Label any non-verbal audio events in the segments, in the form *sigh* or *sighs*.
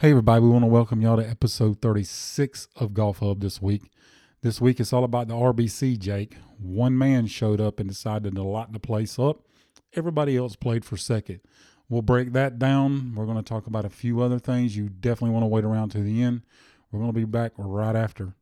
Hey, everybody, we want to welcome y'all to episode 36 of Golf Hub this week. This week it's all about the RBC, Jake. One man showed up and decided to light the place up. Everybody else played for second. We'll break that down. We're going to talk about a few other things. You definitely want to wait around to the end. We're going to be back right after.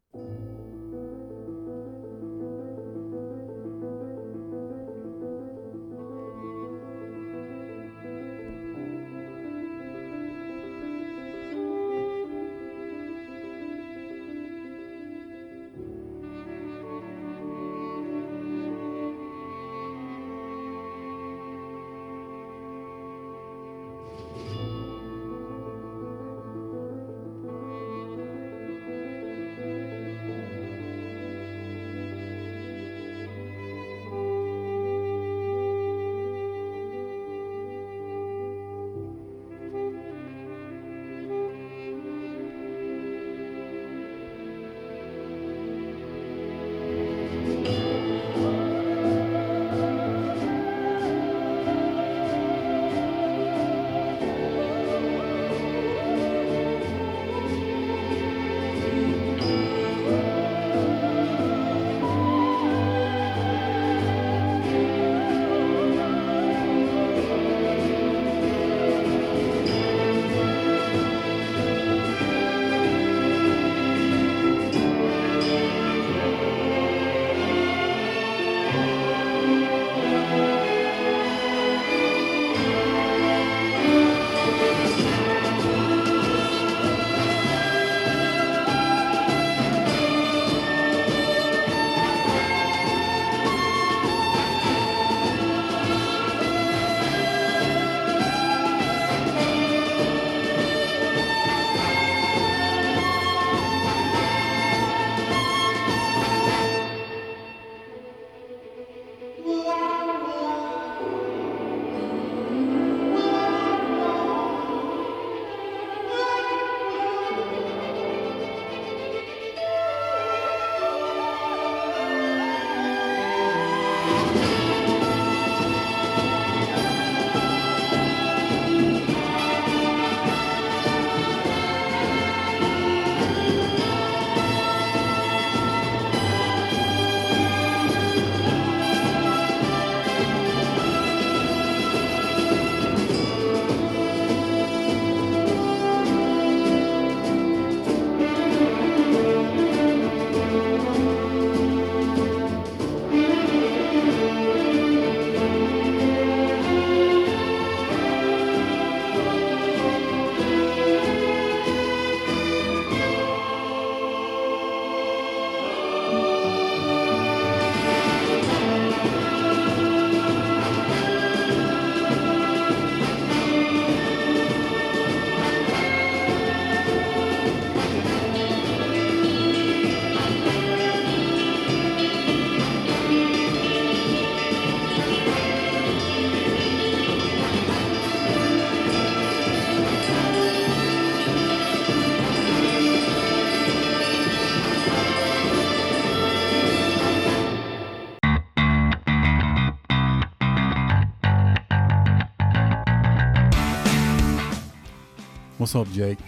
What's up, Jake?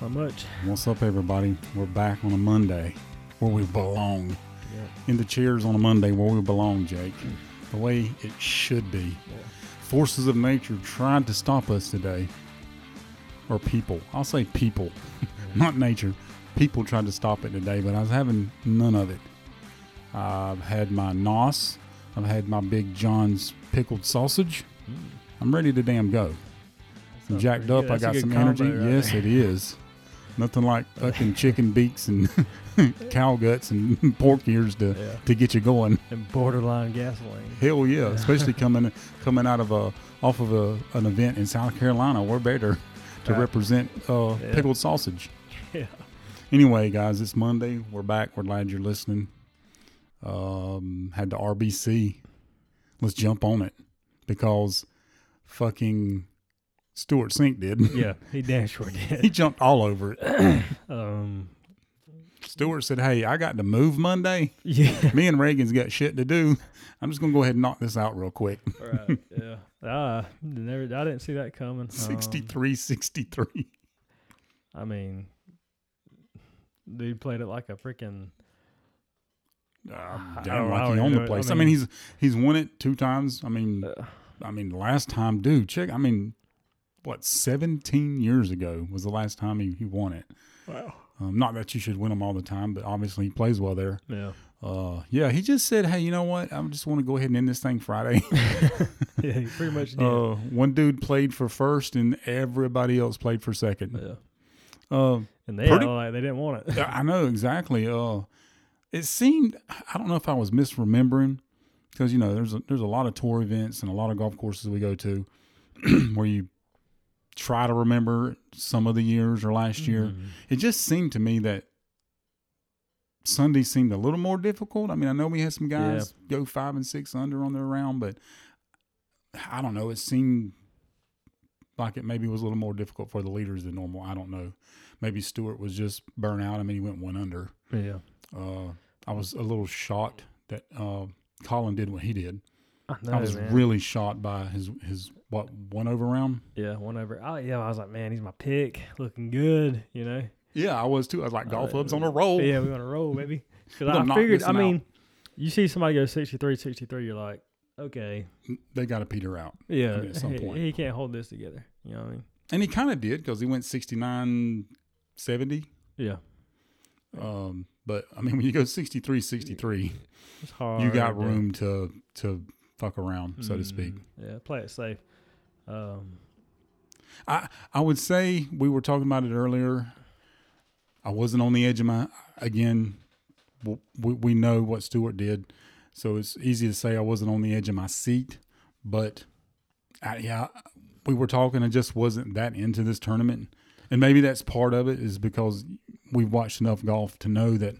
How much? What's up, everybody? We're back on a Monday where we belong. Yeah. In the chairs on a Monday where we belong, Jake. The way it should be. Yeah. Forces of nature tried to stop us today. Or people. I'll say people, *laughs* not nature. People tried to stop it today, but I was having none of it. I've had my NOS. I've had my Big John's pickled sausage. Mm. I'm ready to damn go. Jacked up. I got some energy. right yes, there. it is. Nothing like *laughs* fucking chicken beaks and *laughs* cow guts and *laughs* pork ears to, Yeah. to get you going. And borderline gasoline. Hell yeah, especially coming coming out of a off of a, an event in South Carolina. We're better to Right. represent uh, Yeah. pickled sausage. Yeah. Anyway, guys, it's Monday. We're back. We're glad you're listening. Um, had the RBC. Let's jump on it because fucking Stewart Cink did. Yeah, he *laughs* damn sure he jumped all over it. *clears throat* Um, Stewart said, "Hey, I got to move Monday. yeah. Me and Reagan's got shit to do. I'm just gonna go ahead and knock this out real quick. right. Yeah. Ah, never. I didn't see that coming. Um, 63 63. I mean, dude played it like a freaking. Uh, I damn, don't- I like he owned the. I place. I mean, mean- he's he's won it two times. I mean, Uh, I mean, last time, dude, check. I mean, what, 17 years ago was the last time he, he won it. wow. Um, not that you should win them all the time, but obviously he plays well there. Yeah. Uh, yeah, he just said, hey, you know what? I just want to go ahead and end this thing Friday. *laughs* yeah, he pretty *laughs* much did. uh, one dude played for first, and everybody else played for second. yeah. Uh, And they pretty- like they didn't want it. I know exactly. Uh, it seemed I don't know if I was misremembering because you know there's a, there's a lot of tour events and a lot of golf courses we go to *clears throat* where you try to remember some of the years or last year. Mhm. It just seemed to me that Sunday seemed a little more difficult. I mean, I know we had some guys go five and six under on their round, but I don't know. It seemed like it maybe was a little more difficult for the leaders than normal. I don't know. Maybe Stewart was just burnt out. I mean, he went one under. Yeah. Uh, I was a little shocked that uh, Collin did what he did. I, know, I was man. really shocked by his his what one over round. Yeah, one over. Oh, yeah, I was like, man, he's my pick. Looking good, you know? Yeah, I was too. I was like, golf Uh, clubs on a roll. Yeah, we're going to roll, baby. *laughs* *laughs* Because I figured, I missing out. mean, you see somebody go 63, 63, you're like, okay. They got to peter out. Yeah, mean, at some point. he can't hold this together. You know what I mean? And he kind of did because he went 69 70. Yeah. Um, but I mean, when you go 63 63, It's hard. you got room to to fuck around, so to speak. Mm, Yeah, play it safe. Um, I I would say we were talking about it earlier. I wasn't on the edge of my again. We, we know what Stewart did, so it's easy to say I wasn't on the edge of my seat. But I, yeah, we were talking. I just wasn't that into this tournament, and maybe that's part of it is because we've watched enough golf to know that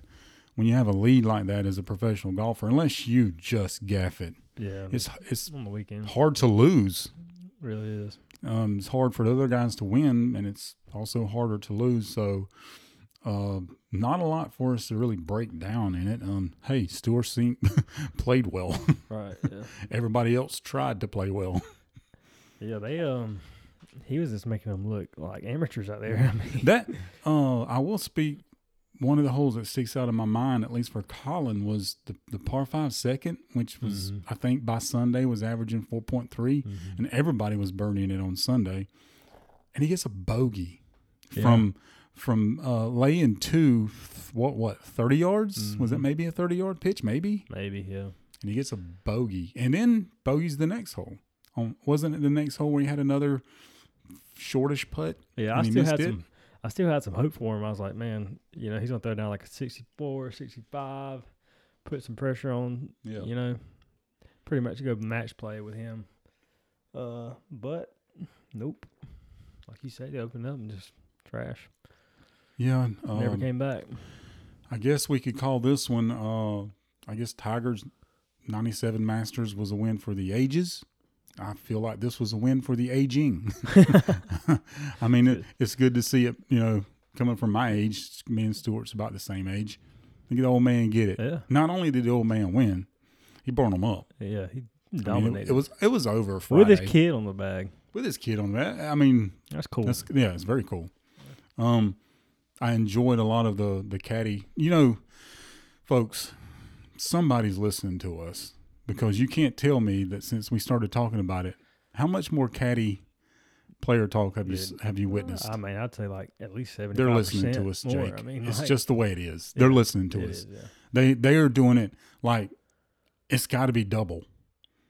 when you have a lead like that as a professional golfer, unless you just gaff it, yeah. it's it's on the weekend. hard to lose. Really is. Um, it's hard for the other guys to win, and it's also harder to lose. So, uh, not a lot for us to really break down in it. Um, hey, Stewart Cink *laughs* played well. Right. *laughs* Yeah. Everybody else tried to play well. *laughs* yeah. They, um, he was just making them look like amateurs out there. I mean, that uh, I will speak. One of the holes that sticks out in my mind, at least for Collin, was the, the par five second, which was Mhm. I think by Sunday was averaging four point three, and everybody was burning it on Sunday, and he gets a bogey Yeah. from from uh, laying two, what what thirty yards? Was it Mhm. maybe a thirty yard pitch? Maybe, maybe. Yeah. and he gets a bogey, and then bogeys the next hole. On wasn't it the next hole where he had another shortish putt? Yeah. I he still missed had it? some. I still had some hope for him. I was like, man, you know, he's gonna throw down like a 64, 65, put some pressure on Yeah, you know, pretty much go match play with him. Uh, but nope. Like you say, they opened up and just trash. yeah. Never um, came back. I guess we could call this one. Uh, I guess Tigers '97 Masters was a win for the ages. I feel like this was a win for the aging. *laughs* *laughs* I mean, it, it's good to see it. You know, coming from my age, me and Stewart's about the same age. Look at the old man get it. Yeah, Not only did the old man win, he burned them up. yeah, he I mean, dominated. it, it was it was over Friday with his kid on the bag. with his kid on that. I mean, That's cool. that's yeah, it's very cool. Um, I enjoyed a lot of the the caddy. You know, folks, somebody's listening to us because you can't tell me that since we started talking about it, how much more caddy player talk have you have you witnessed? I mean, I'd say like at least seventy. They're listening to us, more. Jake. I mean, it's like, just the way it is. They're Yeah, listening to us. is, yeah. They they are doing it like it's got to be double,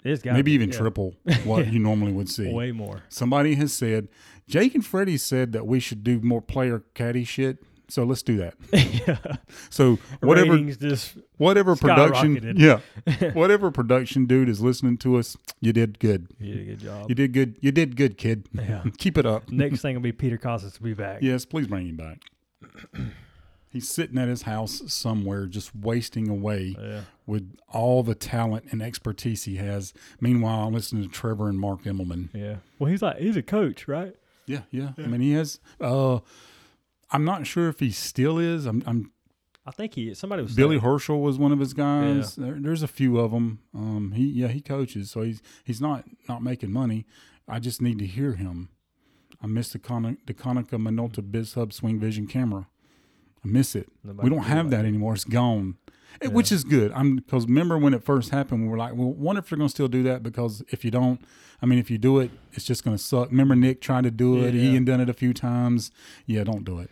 It's gotta maybe be, even triple *laughs* what you normally would see. way more. Somebody has said, Jake and Freddie said that we should do more player caddy shit. So let's do that. *laughs* yeah, So whatever whatever production yeah. *laughs* whatever production dude is listening to us, you did good. you did a good job. You did good. You did good, kid. Yeah. *laughs* Keep it up. Next thing will be Peter Kostis to be back. Yes, please bring him back. *clears throat* He's sitting at his house somewhere just wasting away Yeah. with all the talent and expertise he has. Meanwhile, I'm listening to Trevor and Mark Immelman. Yeah. Well, he's like he's a coach, right? Yeah, yeah. I mean, he has. Uh, I'm not sure if he still is. I'm. I'm I think he is. Somebody was Billy saying- Horschel was one of his guys. There, there's a few of them. Um, he yeah he coaches, so he's he's not not making money. I just need to hear him. I miss the Kon- the Konica Minolta Biz Hub Swing Vision camera. I miss it. Nobody we don't have like that anymore. It's gone. Yeah. Which is good. I'm because remember when it first happened, we were like, well, wonder if they're going to still do that because if you don't, I mean, if you do it, it's just going to suck. Remember Nick tried to do it. Yeah. Ian done it a few times. Yeah, don't do it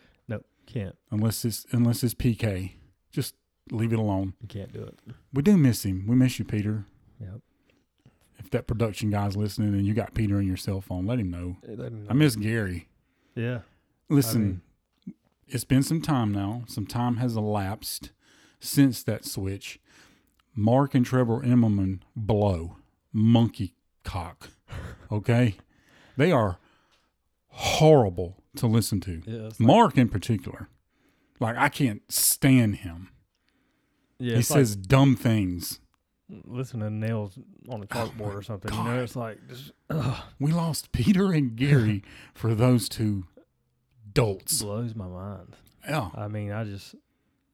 can't. unless it's unless it's PK. Just leave it alone. You can't do it. We do miss him. We miss you, Peter. Yep. If that production guy's listening and you got Peter in your cell phone, let him know. I miss Gary. Yeah. Listen, it's been some time now. Some time has elapsed since that switch. Mark and Trevor Immelman blow monkey cock. *laughs* Okay, they are horrible to listen to. Yeah. Like, Mark in particular, like I can't stand him. yeah, he says dumb things. listen to nails on a chalkboard or something. You know, it's like just We lost Peter and Gary *laughs* for those two dolts. blows my mind. Yeah. I mean, I just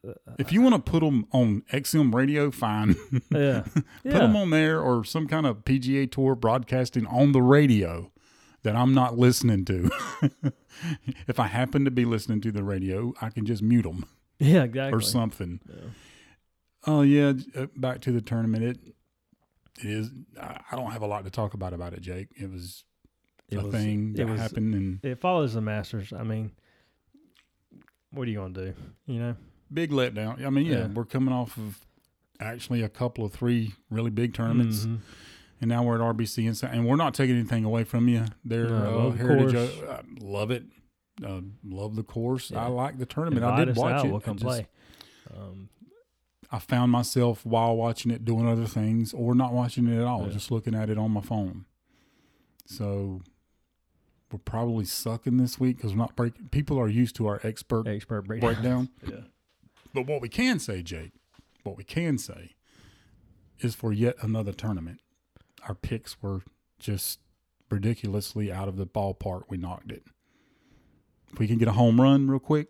uh, If you want to put them on XM radio, fine. yeah, *laughs* put yeah. them on there or some kind of PGA Tour broadcasting on the radio that I'm not listening to. *laughs* if I happen to be listening to the radio, I can just mute them *laughs* yeah, exactly. or something. Yeah. Oh yeah, uh, back to the tournament. It it is. I don't have a lot to talk about about it, Jake. It was It a was- thing that was- happened, and It follows the Masters. I mean, what are you gonna do? You know, big letdown. I mean, yeah, Yeah. we're coming off of actually a couple of three really big tournaments. Mhm. And now we're at RBC and, we're not taking anything away from you. Their No, uh, love heritage, uh, I love it. Uh, love the course. Yeah. I like the tournament. I did watch out, it. We'll I come just- play. Um, I found myself while watching it doing other things or not watching it at all, Yeah. just looking at it on my phone. So we're probably sucking this week because we're not breaking. People are used to our expert expert breakdown. breakdown. *laughs* yeah. But what we can say, Jake, what we can say is for yet another tournament, our picks were just ridiculously out of the ballpark. We knocked it. If we can get a home run real quick,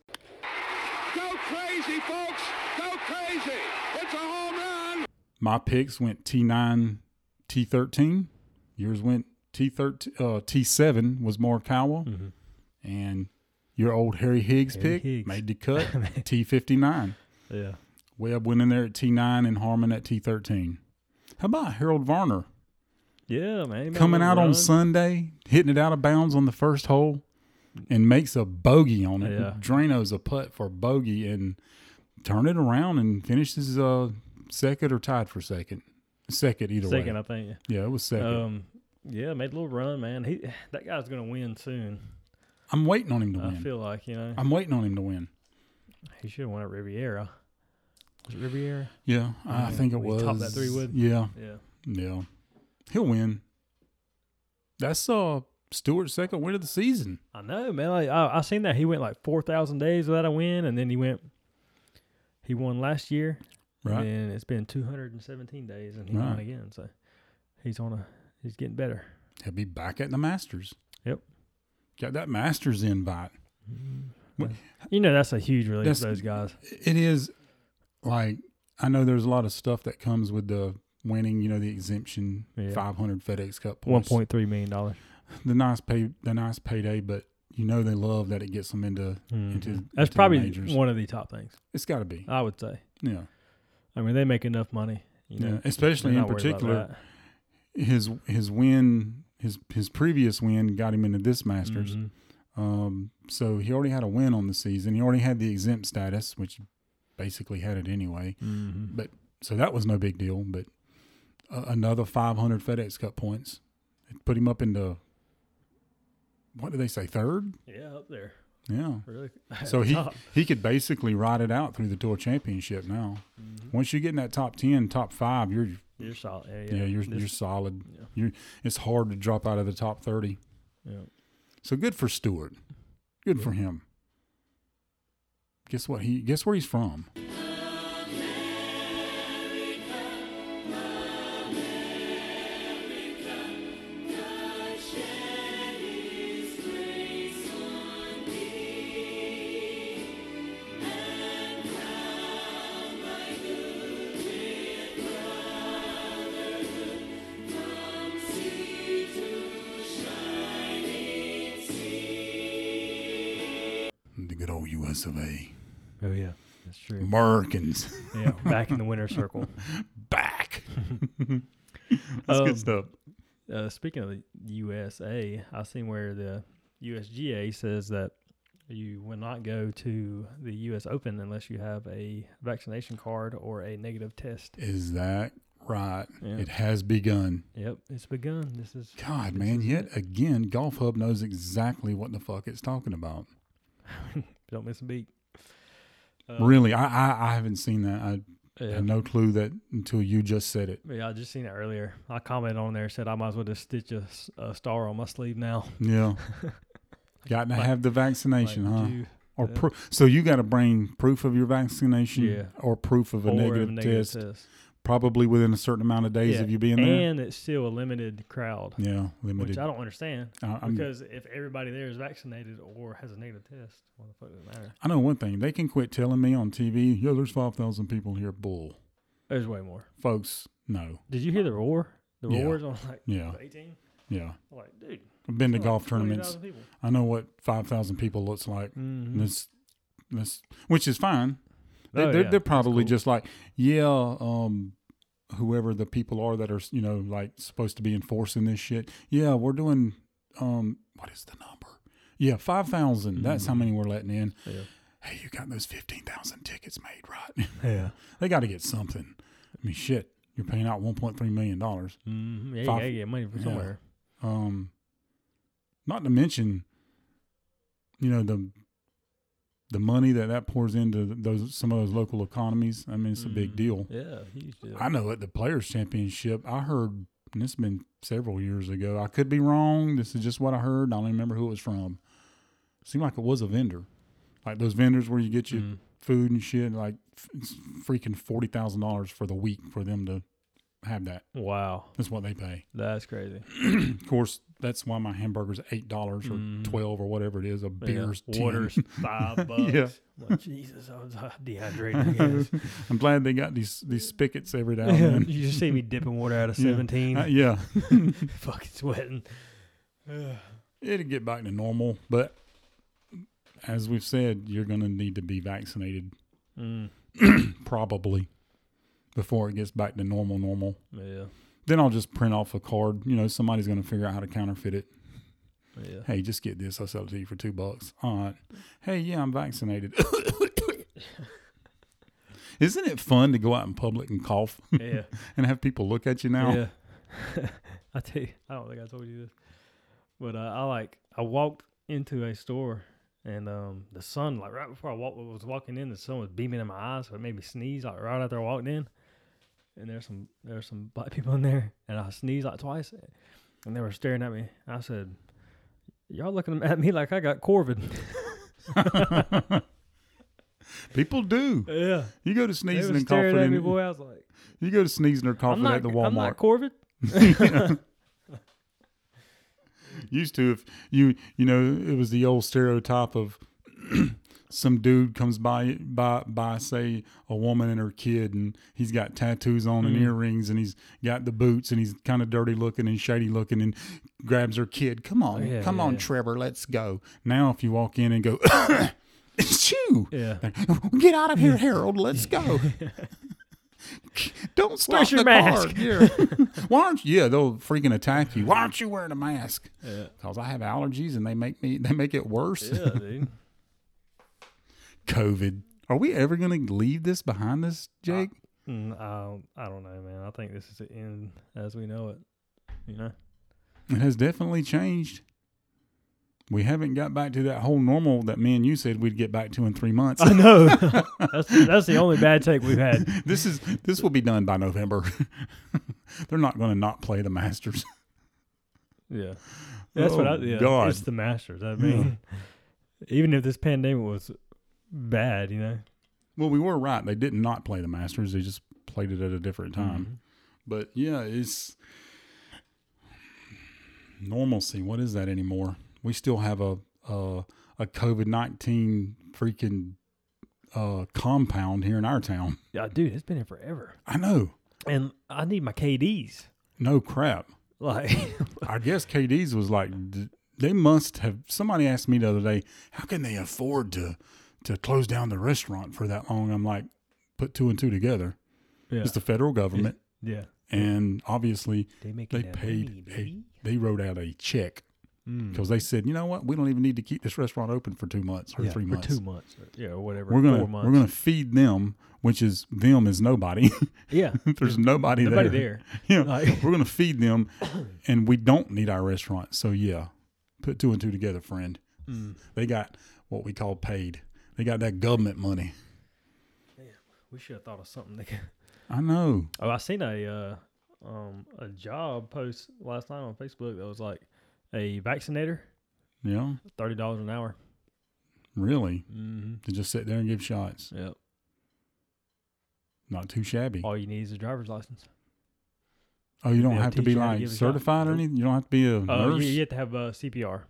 Go crazy, folks! Go crazy! It's a home run! my picks went T9, T13. Yours went T13, uh, T7 was Morikawa. Mhm. And your old Harry Higgs Harry pick Higgs. made the cut, *laughs* T59. Yeah. Webb went in there at T9 and Harman at T13. How about Harold Varner Yeah, man. he made a coming out on. Sunday, hitting it out of bounds on the first hole, and makes a bogey on it? Yeah. Drano's a putt for bogey and turn it around and finishes uh, second or tied for second. Second either Second, way. I think. Yeah, it was second. Um, yeah, made a little run, man. He *sighs* that guy's gonna win soon. I'm waiting on him to I win. I feel like you know I'm waiting on him to win. he should have won at Riviera. Was it Riviera? Yeah, I Yeah, think it was. topped that three wood. Yeah, Yeah. yeah. He'll win. That's uh Stewart's second win of the season. I know, man. Like, I I seen that he went like four thousand days without a win, and then he went. He won last year, Right. and it's been two hundred and seventeen days, and he Right. won again. So he's on a he's getting better. He'll be back at the Masters. Yep. Got that Masters invite. What- You know that's a huge relief That's- for those guys. It is like I know there's a lot of stuff that comes with the winning. You know, the exemption, Yeah. 500 FedEx Cup One points, point three million dollars. the nice pay, the nice payday. But you know they love that it gets them into. Into- Mm-hmm. That's into probably one of the top things. It's got to be. I would say. Yeah, I mean, they make enough money. You know, yeah. Especially in not worried about particular, his his win, his his previous win got him into this Masters. Mhm. Um, so he already had a win on the season. He already had the exempt status, which basically had it anyway. Mhm. But so that was no big deal. But uh, another 500 FedEx Cup points it put him up into what did they say third? Yeah, up there. Yeah. Really. *laughs* So he Top. he could basically ride it out through the tour championship now. Once you get in that top 10, top five, you're You're solid. Yeah, yeah, yeah. you're This- you're solid. yeah. You're it's hard to drop out of the top 30. yeah. So good for Stewart. Good for him. Guess what? He guess where he's from. Old of A. Oh yeah, that's true. Americans Yeah, back in the winner circle. *laughs* back. *laughs* That's Um, good stuff. Uh, speaking of the USA, I've seen where the USGA says that you will not go to the U.S. Open unless you have a vaccination card or a negative test. Is that right? It has begun. Yep, it's begun. This is God, This man, is yet again, Golf Hub knows exactly what the fuck it's talking about. *laughs* don't miss a beat. Uh, really, I, I I haven't seen that. I Yeah. had no clue that until you just said it. Yeah, I just seen it earlier. I commented on there said I might as well just stitch a star on my sleeve now. Yeah, *laughs* got to Like- have the vaccination, like, huh? you- Or yeah. pro- so you got to bring proof of your vaccination, Yeah. or proof of a or negative, test, test. Probably within a certain amount of days Yeah, of you being there. And it's still a limited crowd, yeah, limited. which. I don't understand. I'm- Because if everybody there is vaccinated or has a negative test, what the fuck does it matter? I know one thing. They can quit telling me on TV, "Yo, there's five thousand people here." Bull, There's way more. folks. No. Did you hear the roar? The Yeah. roars on like Yeah, 18? yeah. I'm like, dude. I've been to like golf tournaments. I know what five thousand people looks like. Mhm. This, this, which is fine. They, Oh, they're yeah, they're probably cool. just like, yeah, um, whoever the people are that are you know like supposed to be enforcing this shit. Yeah, we're doing um, what is the number? Yeah, five That's how Mhm. many we're letting in. Yeah. Hey, you got those fifteen thousand tickets made, right? *laughs* Yeah. they got to get something. I mean, shit, you're paying out one point three million dollars. Mm-hmm. Yeah, Five- gotta get money from yeah. somewhere. Um, not to mention, you know the the money that that pours into those some of those local economies. I mean, it's a big Mhm. deal. Yeah, huge deal. I know at the Players Championship, I heard, and this has been several years ago. I could be wrong. This is just what I heard. I don't even remember who it was from. seemed like it was a vendor, like those vendors where you get your Mm. food and shit. Like it's freaking forty thousand dollars for the week for them to have that. Wow, That's what they pay. that's crazy. *clears throat* of course, that's why my hamburger's eight dollars or Mhm. twelve or whatever it is. A beer's yeah. water's *laughs* five bucks. Yeah. Like, Jesus, I was dehydrated. *laughs* I'm glad they got these these spigots every now and then. *laughs* you just see me dipping water out of Yeah. seventeen, Uh, yeah, fucking sweating. *sighs* it'll get back to normal, but as we've said, you're going to need to be vaccinated Mm, *clears throat* probably before it gets back to normal. Normal. yeah, Then I'll just print off a card. You know, somebody's going to figure out how to counterfeit it. yeah. Hey, just get this. I'll sell it to you for two bucks. All right. Hey, yeah, I'm vaccinated. *laughs* Isn't it fun to go out in public and cough *laughs* Yeah. and have people look at you now? Yeah. *laughs* I tell you, I don't think I told you this, but uh, I like I walked into a store and um the sun like right before I walk, was walking in, the sun was beaming in my eyes, so it made me sneeze like right after I walked in. And there's some there's some black people in there, and I sneezed like twice, and they were staring at me. I said, "Y'all looking at me like I got Corvid." *laughs* People do. yeah, You go to sneezing and coughing. at me, boy. I was like, You go to sneezing or coughing not, at the Walmart. I'm not. Corvid." *laughs* Used to if you you know it was the old stereotype of *clears throat* some dude comes by by by say a woman and her kid and he's got tattoos on and Mhm. earrings and he's got the boots and he's kind of dirty looking and shady looking and grabs her kid. Come on, Yeah, come yeah, on, yeah. Trevor, let's go. Now if you walk in and go, *coughs* it's you. Yeah. Get out of here, *laughs* Harold. Let's go. *laughs* Don't stop Where's your the mask? car. Yeah. *laughs* Why aren't you? Yeah, they'll freaking attack you. Why aren't you wearing a mask? Yeah. Because I have allergies and they make me they make it worse. Yeah, dude. COVID. Are we ever going to leave this behind us, Jake? Mm, I don't, I don't know, man. I think this is the end as we know it. You know? it has definitely changed. We haven't got back to that whole normal that me and you said we'd get back to in three months. I know. *laughs* that's that's the only bad take we've had. *laughs* this is this will be done by November. *laughs* They're not going to not play the Masters. Yeah. That's what I Oh, yeah, God. It's the Masters. I mean, even if this pandemic was bad, you know. Well, we were right. They did not play the Masters. They just played it at a different time. But yeah, it's normalcy. What is that anymore? We still have a a, a COVID nineteen freaking uh, compound here in our town. Yeah, dude, it's been here forever. I know. And I need my KDs. No crap. Like *laughs* I guess KD's was like they must have. Somebody asked me the other day, how can they afford to to close down the restaurant for that long. I'm like, put two and two together. Yeah. It's the federal government, yeah. and obviously They make they paid a, they wrote out a check Mm. because they said, you know what, we don't even need to keep this restaurant open for two months or yeah, three for months. two months. Or, yeah, or whatever. we're gonna four months. we're gonna feed them, which is them is nobody. *laughs* yeah. There's nobody, Nobody there. there. *laughs* Yeah, Like- we're gonna feed them, and we don't need our restaurant. So yeah, put two and two together, friend. Mm. They got what we call paid. They got that government money. Yeah, we should have thought of something. That I know. oh, I seen a uh, um a job post last night on Facebook that was like a vaccinator, Yeah, thirty dollars an hour. really. Mm-hmm. To just sit there and give shots. Yep. Not too shabby. All you need is a driver's license. Oh, you don't they'll have to be to like shot. certified or anything. You don't have to be a Uh, nurse. you, you have to have uh, CPR.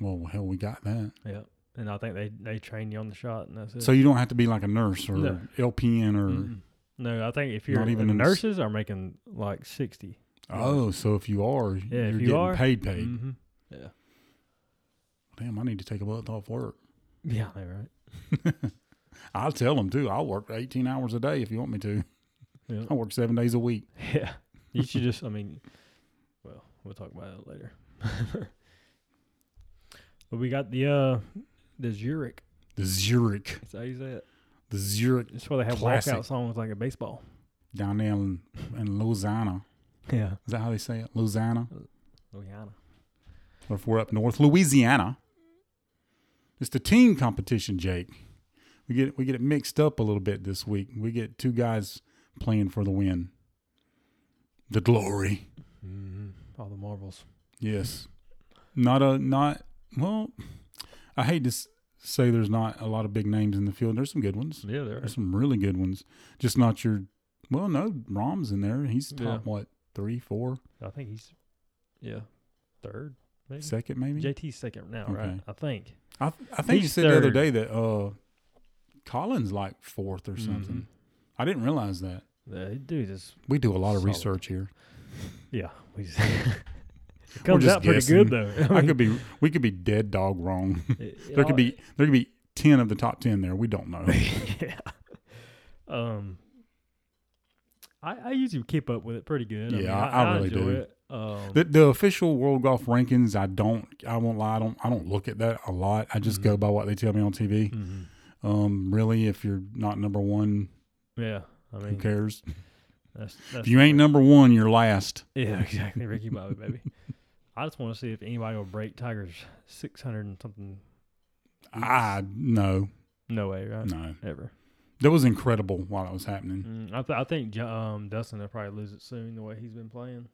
Well, hell, we got that. Yep. And I think they they train you on the shot, and that's it. So you don't have to be like a nurse or No. LPN or. Mm-mm. no, I think if you're Not even the in s- nurses are making like sixty. Oh, so if you are, Yeah, you're if you getting are, paid. Paid. Mm-hmm. Yeah. Damn, I need to take a month off work. Yeah, they right. *laughs* I'll tell them too. I'll work 18 hours a day if you want me to. Yeah. *laughs* I work seven days a week. *laughs* Yeah. You should just, I mean, well, we'll talk about it later. but we got the, uh, the Zurich. The Zurich, That's how you say it. the Zurich That's where they have Classic. walkout songs like a baseball. down there in, in Louisiana. Yeah. Is that how they say it? Louisiana? Louisiana. Or if we're up north, Louisiana. It's the team competition, Jake. We get we get it mixed up a little bit this week. We get two guys playing for the win. The glory. Mm-hmm. All the marbles. Yes. Not a not well. I hate to say there's not a lot of big names in the field. There's some good ones. Yeah, there are. There's some really good ones. Just not your. Well, no, Rahm's in there. He's top Yeah. what three, four, I think he's, yeah, third, maybe. second maybe. JT's second now, right? I think. I I think you He's said the other day that uh, Collins like fourth or Mhm. something. I didn't realize that. The dude is, We do a lot of research here. *laughs* yeah. We *laughs* it comes out pretty guessing. good, though. *laughs* I could be. We could be dead dog wrong. *laughs* There could be. There could be ten of the top ten there. We don't know. *laughs* yeah. Um, I, I usually keep up with it pretty good. Yeah, mean, I- I, I really do. It. Um, The, the official world golf rankings, I don't. I won't lie. I don't. I don't look at that a lot. I just Mhm. go by what they tell me on TV. mhm. Um, really, if you're not number one, Yeah, I mean, who cares? that's, that's If you ain't number one, you're last. yeah, exactly, Ricky Bobby, baby. I just want to see if anybody will break Tiger's six hundred and something. I no, No way, right? no. Ever. That was incredible while it was happening. Mm, I, th- I think um, Dustin will probably lose it soon. The way he's been playing.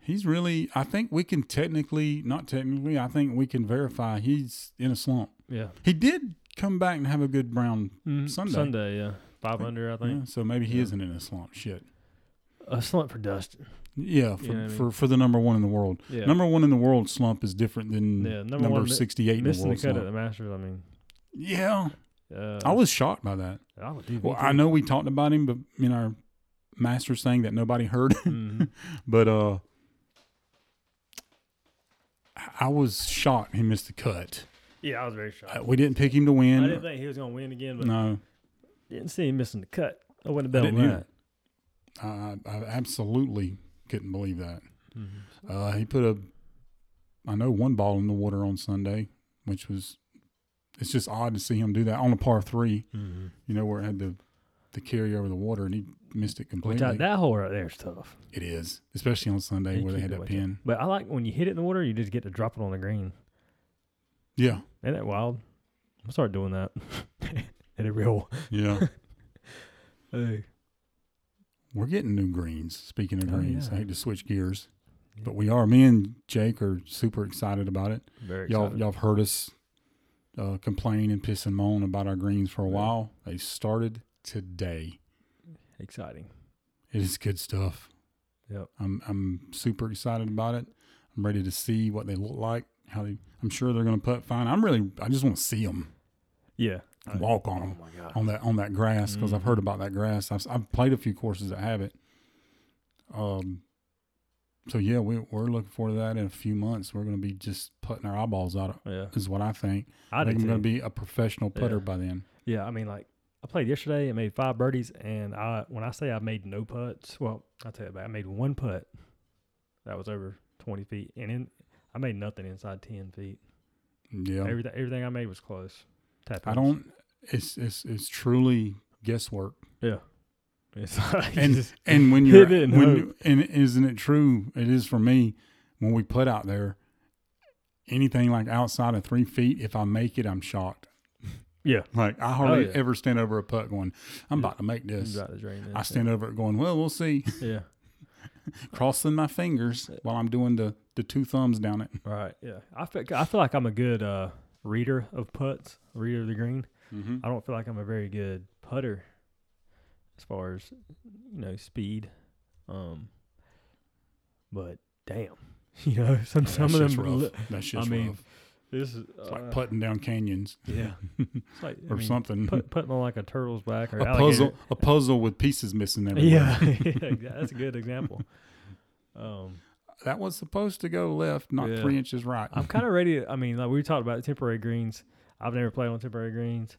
He's really. I think we can technically, not technically. I think we can verify he's in a slump. Yeah. He did come back and have a good round. Mhm. Sunday. Sunday, yeah, five under, I think. Yeah, so maybe he Yeah. isn't in a slump. Shit. A slump for Dustin. Yeah, for, You know I for mean? for the number one in the world. Yeah. Number one in the world slump is different than Yeah, number number, one mi- sixty eight in the missing the cut at the Masters. I mean, Yeah, uh, I was shocked by that. I. Well, I know we talked about him, but in our Masters thing that nobody heard. *laughs* hmm but uh, I was shocked he missed the cut. Yeah, I was very shocked. Uh, We didn't pick him to win. I didn't think he was going to win again, but no, didn't see him missing the cut. I wouldn't have bet on that. I, I absolutely couldn't believe that. Mhm. Uh, he put a, I know one ball in the water on Sunday, which was, it's just odd to see him do that on a par three. Mhm. You know where it had the, the carry over the water, and he missed it Which completely. I, that hole right there is tough. it is, especially on Sunday You where they had that pin. But I like when you hit it in the water, you just get to drop it on the green. Yeah, Ain't that wild? I'll start doing that. *laughs* Hit a real. yeah. *laughs* Hey. We're getting new greens. Speaking of Oh, greens, yeah. I hate to switch gears, but we are. Me and Jake are super excited about it. Very Y'all, excited. y'all have heard us uh, complain and piss and moan about our greens for a while. They started today. Exciting. It is good stuff. Yep. I'm I'm super excited about it. I'm ready to see what they look like. How they. I'm sure they're going to put fine. I'm really. I just want to see them Yeah. Walk on Oh them god. on that on that grass because I've Mhm. heard about that grass. I've I've played a few courses that have it. Um, so yeah, we we're looking forward to that in a few months. We're going to be just putting our eyeballs out. Yeah, Is what I think. I I think I'm going to be a professional putter Yeah. by then. Yeah, I mean, like I played yesterday and made five birdies, and I when I say I made no putts, well, I'll tell you about. It. I made one putt that was over twenty feet, and in I made nothing inside ten feet. Yeah, Everything everything I made was close. Tap I don't. It's it's it's truly guesswork. Yeah, it's *laughs* like And and when *laughs* you're when you, and isn't it true? It is for me when we put out there. Anything like outside of three feet, if I make it, I'm shocked. yeah, Like I hardly yeah. ever stand over a putt going, "I'm Yeah. about to make this." drain. I stand over it going, "Well, we'll see." *laughs* Yeah, Crossing my fingers while I'm doing the the two thumbs down it. right. Yeah, I feel I feel like I'm a good uh, reader of putts, reader of the green. Mm-hmm. I don't feel like I'm a very good putter as far as you know speed. Um, but damn, *laughs* you know some some of them. rough. li- That's just I mean, rough. This is It's uh, like putting down canyons *laughs* yeah, *laughs* it's like or mean, something. Put, putting on like a turtle's back or a alligator. puzzle, a puzzle with pieces missing everywhere. Yeah, yeah, that's a good example. Um, that was supposed to go left, not Yeah. three inches right. I'm kind of ready. To, I mean, like we talked about temporary greens. I've never played on temporary greens.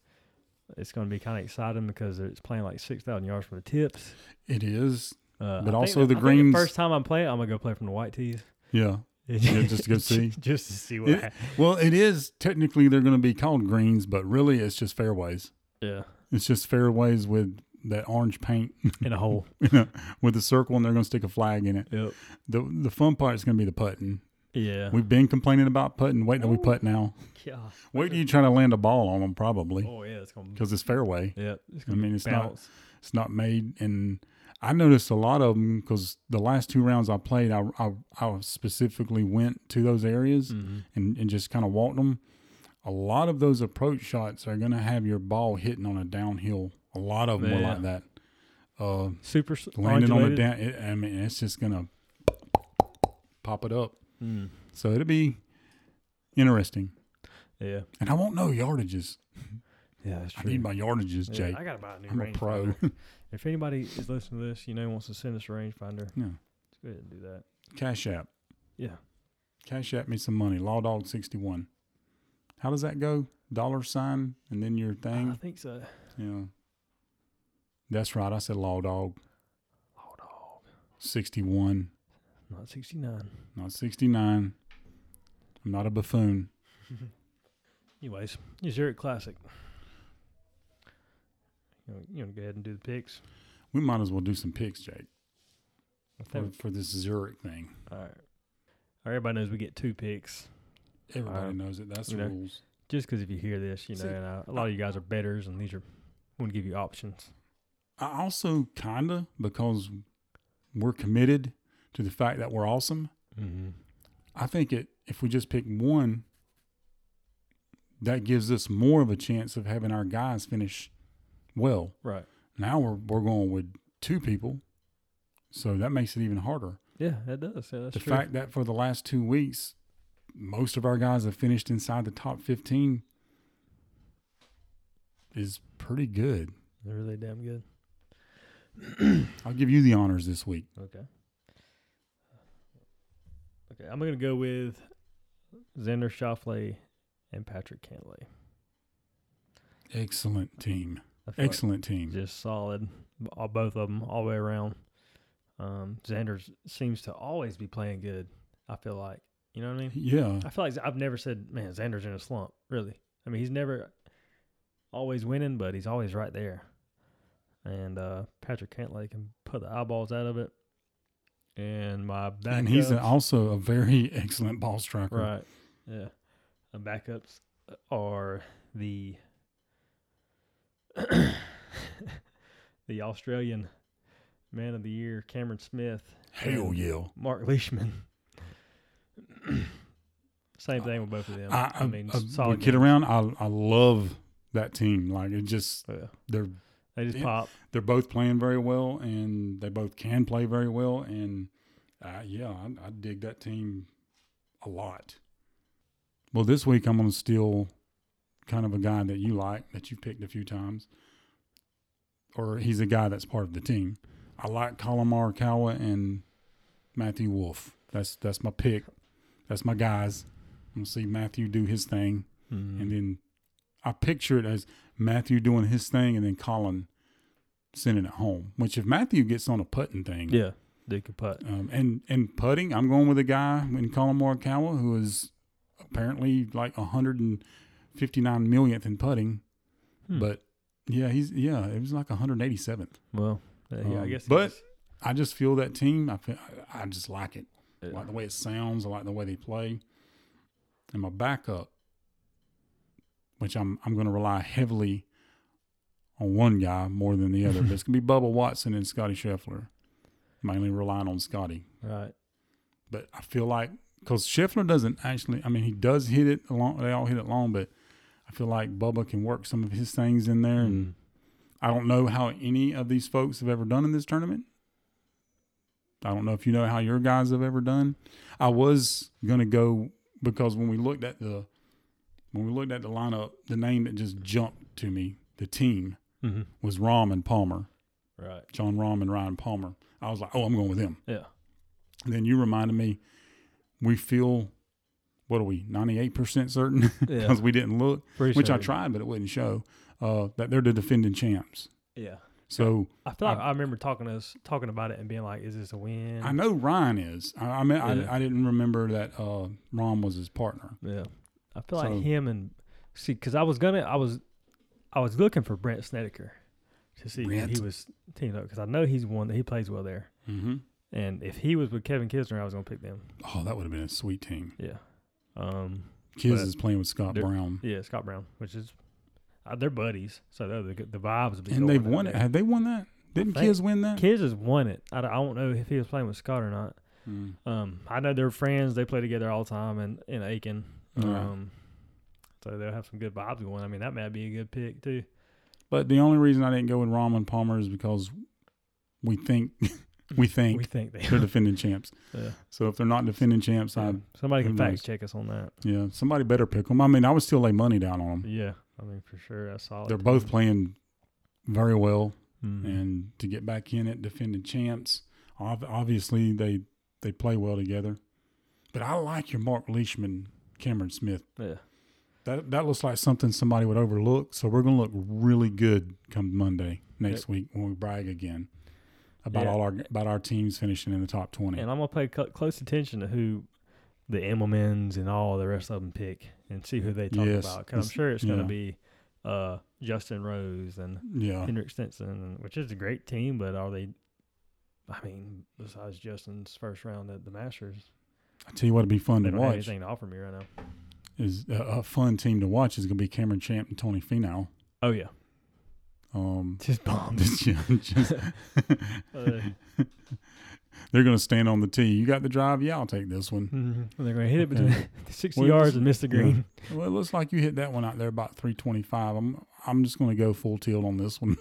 It's going to be kind of exciting because it's playing like six thousand yards from the tips. it is, Uh, But I also think, the I greens- first time I'm playing, I'm gonna go play from the white tees. yeah. *laughs* Yeah, just to go see. just to see what. It- Well, it is technically they're going to be called greens, but really it's just fairways. yeah, It's just fairways with that orange paint *laughs* in a hole. with a circle, and they're going to stick a flag in it. Yep. the The fun part is going to be the putting. Yeah. We've been complaining about putting. Wait till we putt now. yeah. Wait till you try to land a ball on them, probably Oh yeah, it's gonna. because it's fairway. Yeah, it's I mean, it's not- It's not made, and I noticed a lot of them because the last two rounds I played, I, I I specifically went to those areas Mhm. and, and just kind of walked them. A lot of those approach shots are going to have your ball hitting on a downhill. A lot of them were like that. Uh, Super landing on the down. It, I mean, it's just going to pop it up. Mm. So it'll be interesting. Yeah. And I won't know yardages. *laughs* Yeah, that's I need my yardages, Yeah, Jake. I gotta buy a new I'm a pro. *laughs* If anybody is listening to this, you know, wants to send us a rangefinder, yeah. let's go ahead and do that. Cash App. Yeah. Cash App me some money. Law Dog 61. How does that go? Dollar sign and then your thing. I think so. Yeah. That's right. I said Law Dog Law dog, 61, not sixty nine. not 69. I'm not a buffoon. *laughs* Anyways, your Zurich Classic. You want, you want to go ahead and do the picks? We might as well do some picks, Jake, for, for this Zurich thing. all right. Everybody knows we get two picks. Everybody Alright. knows it. That's You the know. rules. Just because if you hear this, you know, and uh, a lot of you guys are betters, and these are want to give you options. I also kind of, because we're committed to the fact that we're awesome, Mm-hmm. I think it if we just pick one, that gives us more of a chance of having our guys finish well. Right. Now we're we're going with two people, so that makes it even harder. Yeah, it does. Yeah, that's the true. fact that for the last two weeks, most of our guys have finished inside the top fifteen is pretty good. They're really damn good. *clears throat* I'll give you the honors this week. Okay. Okay, I'm gonna go with Xander Schauffele and Patrick Cantlay. Excellent team. Feel like Excellent team. just solid, all, both of them all the way around. Um, Xander seems to always be playing good. I feel like, you know what I mean? Yeah. I feel like I've never said, man, Xander's in a slump. Really, I mean, he's never always winning, but he's always right there. And uh, Patrick Cantlay can put the eyeballs out of it. And my backups, And he's also a very *laughs* excellent ball striker. right, yeah. Backups are the *coughs* the Australian Man of the Year, Cameron Smith, Hell yeah. Mark Leishman. *coughs* Same thing with both of them. I, I, mean, I, I, solid kid around. I I love that team. Like it just Yeah. they're They just Yeah. pop. they're both playing very well, and they both can play very well. And uh, yeah, I, I dig that team a lot. Well, this week I'm going to steal kind of a guy that you like that you've picked a few times, or he's a guy that's part of the team. I like Collin Morikawa and Matthew Wolff. That's that's my pick. That's my guys. I'm gonna see Matthew do his thing, Mhm. and then I picture it as Matthew doing his thing, and then Collin sending it home. Which if Matthew gets on a putting thing, yeah, they could putt. um, and and putting, I'm going with a guy in Collin Morikawa who is apparently like 159 millionth in putting, Hmm. but yeah, he's yeah, it was like 187th. well, uh, yeah, I um, guess. but- I just feel that team. I feel, I I just like it. I like the way it sounds. I like the way they play. And my backup, which I'm I'm going to rely heavily on one guy more than the other. but it's going to be Bubba Watson and Scottie Scheffler. Mainly relying on Scottie. right. But I feel like because Scheffler doesn't actually. I mean, he does hit it long. They all hit it long, but I feel like Bubba can work some of his things in there. And Mhm. I don't know how any of these folks have ever done in this tournament. I don't know if you know how your guys have ever done. I was gonna go because when we looked at the when we looked at the lineup, the name that just jumped to me, the team Mhm. was Rahm and Palmer, Right. Jon Rahm and Ryan Palmer. I was like, oh, I'm going with them. Yeah. And then you reminded me, we feel, what are we, 98% certain? *laughs* Yeah. Because we didn't look, Pretty which I tried, but it wouldn't show, uh, that they're the defending champs. Yeah. So I feel like I- I, remember talking to us talking about it and being like, "Is this a win?" I know Ryan is. I, I mean, Yeah. I, I didn't remember that uh, Rahm was his partner. Yeah, I feel So- like him and see because I was gonna I was I was looking for Brandt Snedeker to see if Brandt? he was teamed up because I know he's one that he plays well there, Mm-hmm. and if he was with Kevin Kisner, I was gonna pick them. Oh, that would have been a sweet team. Yeah, um, Kiz is playing with Scott Brown, yeah, Scott Brown, which is uh, they're buddies, so the the vibes. Be and they've won it. Have they won that? Didn't Kiz win that? Kiz has won it. I, don't- I don't know if he was playing with Scott or not. Mm. Um, I know they're friends. They play together all the time in, in Aiken. Um, so they'll have some good vibes going. I mean, that might be a good pick too. But the only reason I didn't go with Rahm and Palmer is because we think *laughs* we think We think they. they're defending champs. *laughs* yeah. So if they're not defending champs, I Somebody can knows? fact check us on that. yeah, somebody better pick them. I mean, I would still lay money down on them. Yeah, I mean for sure that's solid. They're both playing very well. Mhm. and to get back in it, defending champs. ob- Obviously, they they play well together. But I like your Mark Leishman, Cameron Smith. yeah, That that looks like something somebody would overlook. So we're gonna look really good come Monday next week when we brag again about Yeah. all our about our teams finishing in the top twenty. and I'm gonna pay cl- close attention to who the Immelmans and all the rest of them pick and see who they talk Yes, about. Because I'm sure it's gonna be uh, Justin Rose and yeah, Henrik Stenson, which is a great team, but are they? I mean, besides Justin's first round at the Masters, I tell you what, it'd be fun they to don't have watch. anything to offer me right now. Is a, a fun team to watch is gonna be Cameron Champ and Tony Finau. Oh yeah, Um, *laughs* just bombs. *laughs* just- just- Uh, *laughs* they're gonna stand on the tee. You got the drive? Yeah, I'll take this one. and they're going to hit it between Okay. 60 Well, yards and miss the yeah. green. Well, it looks like you hit that one out there about 325. I'm I'm just going to go full tilt on this one.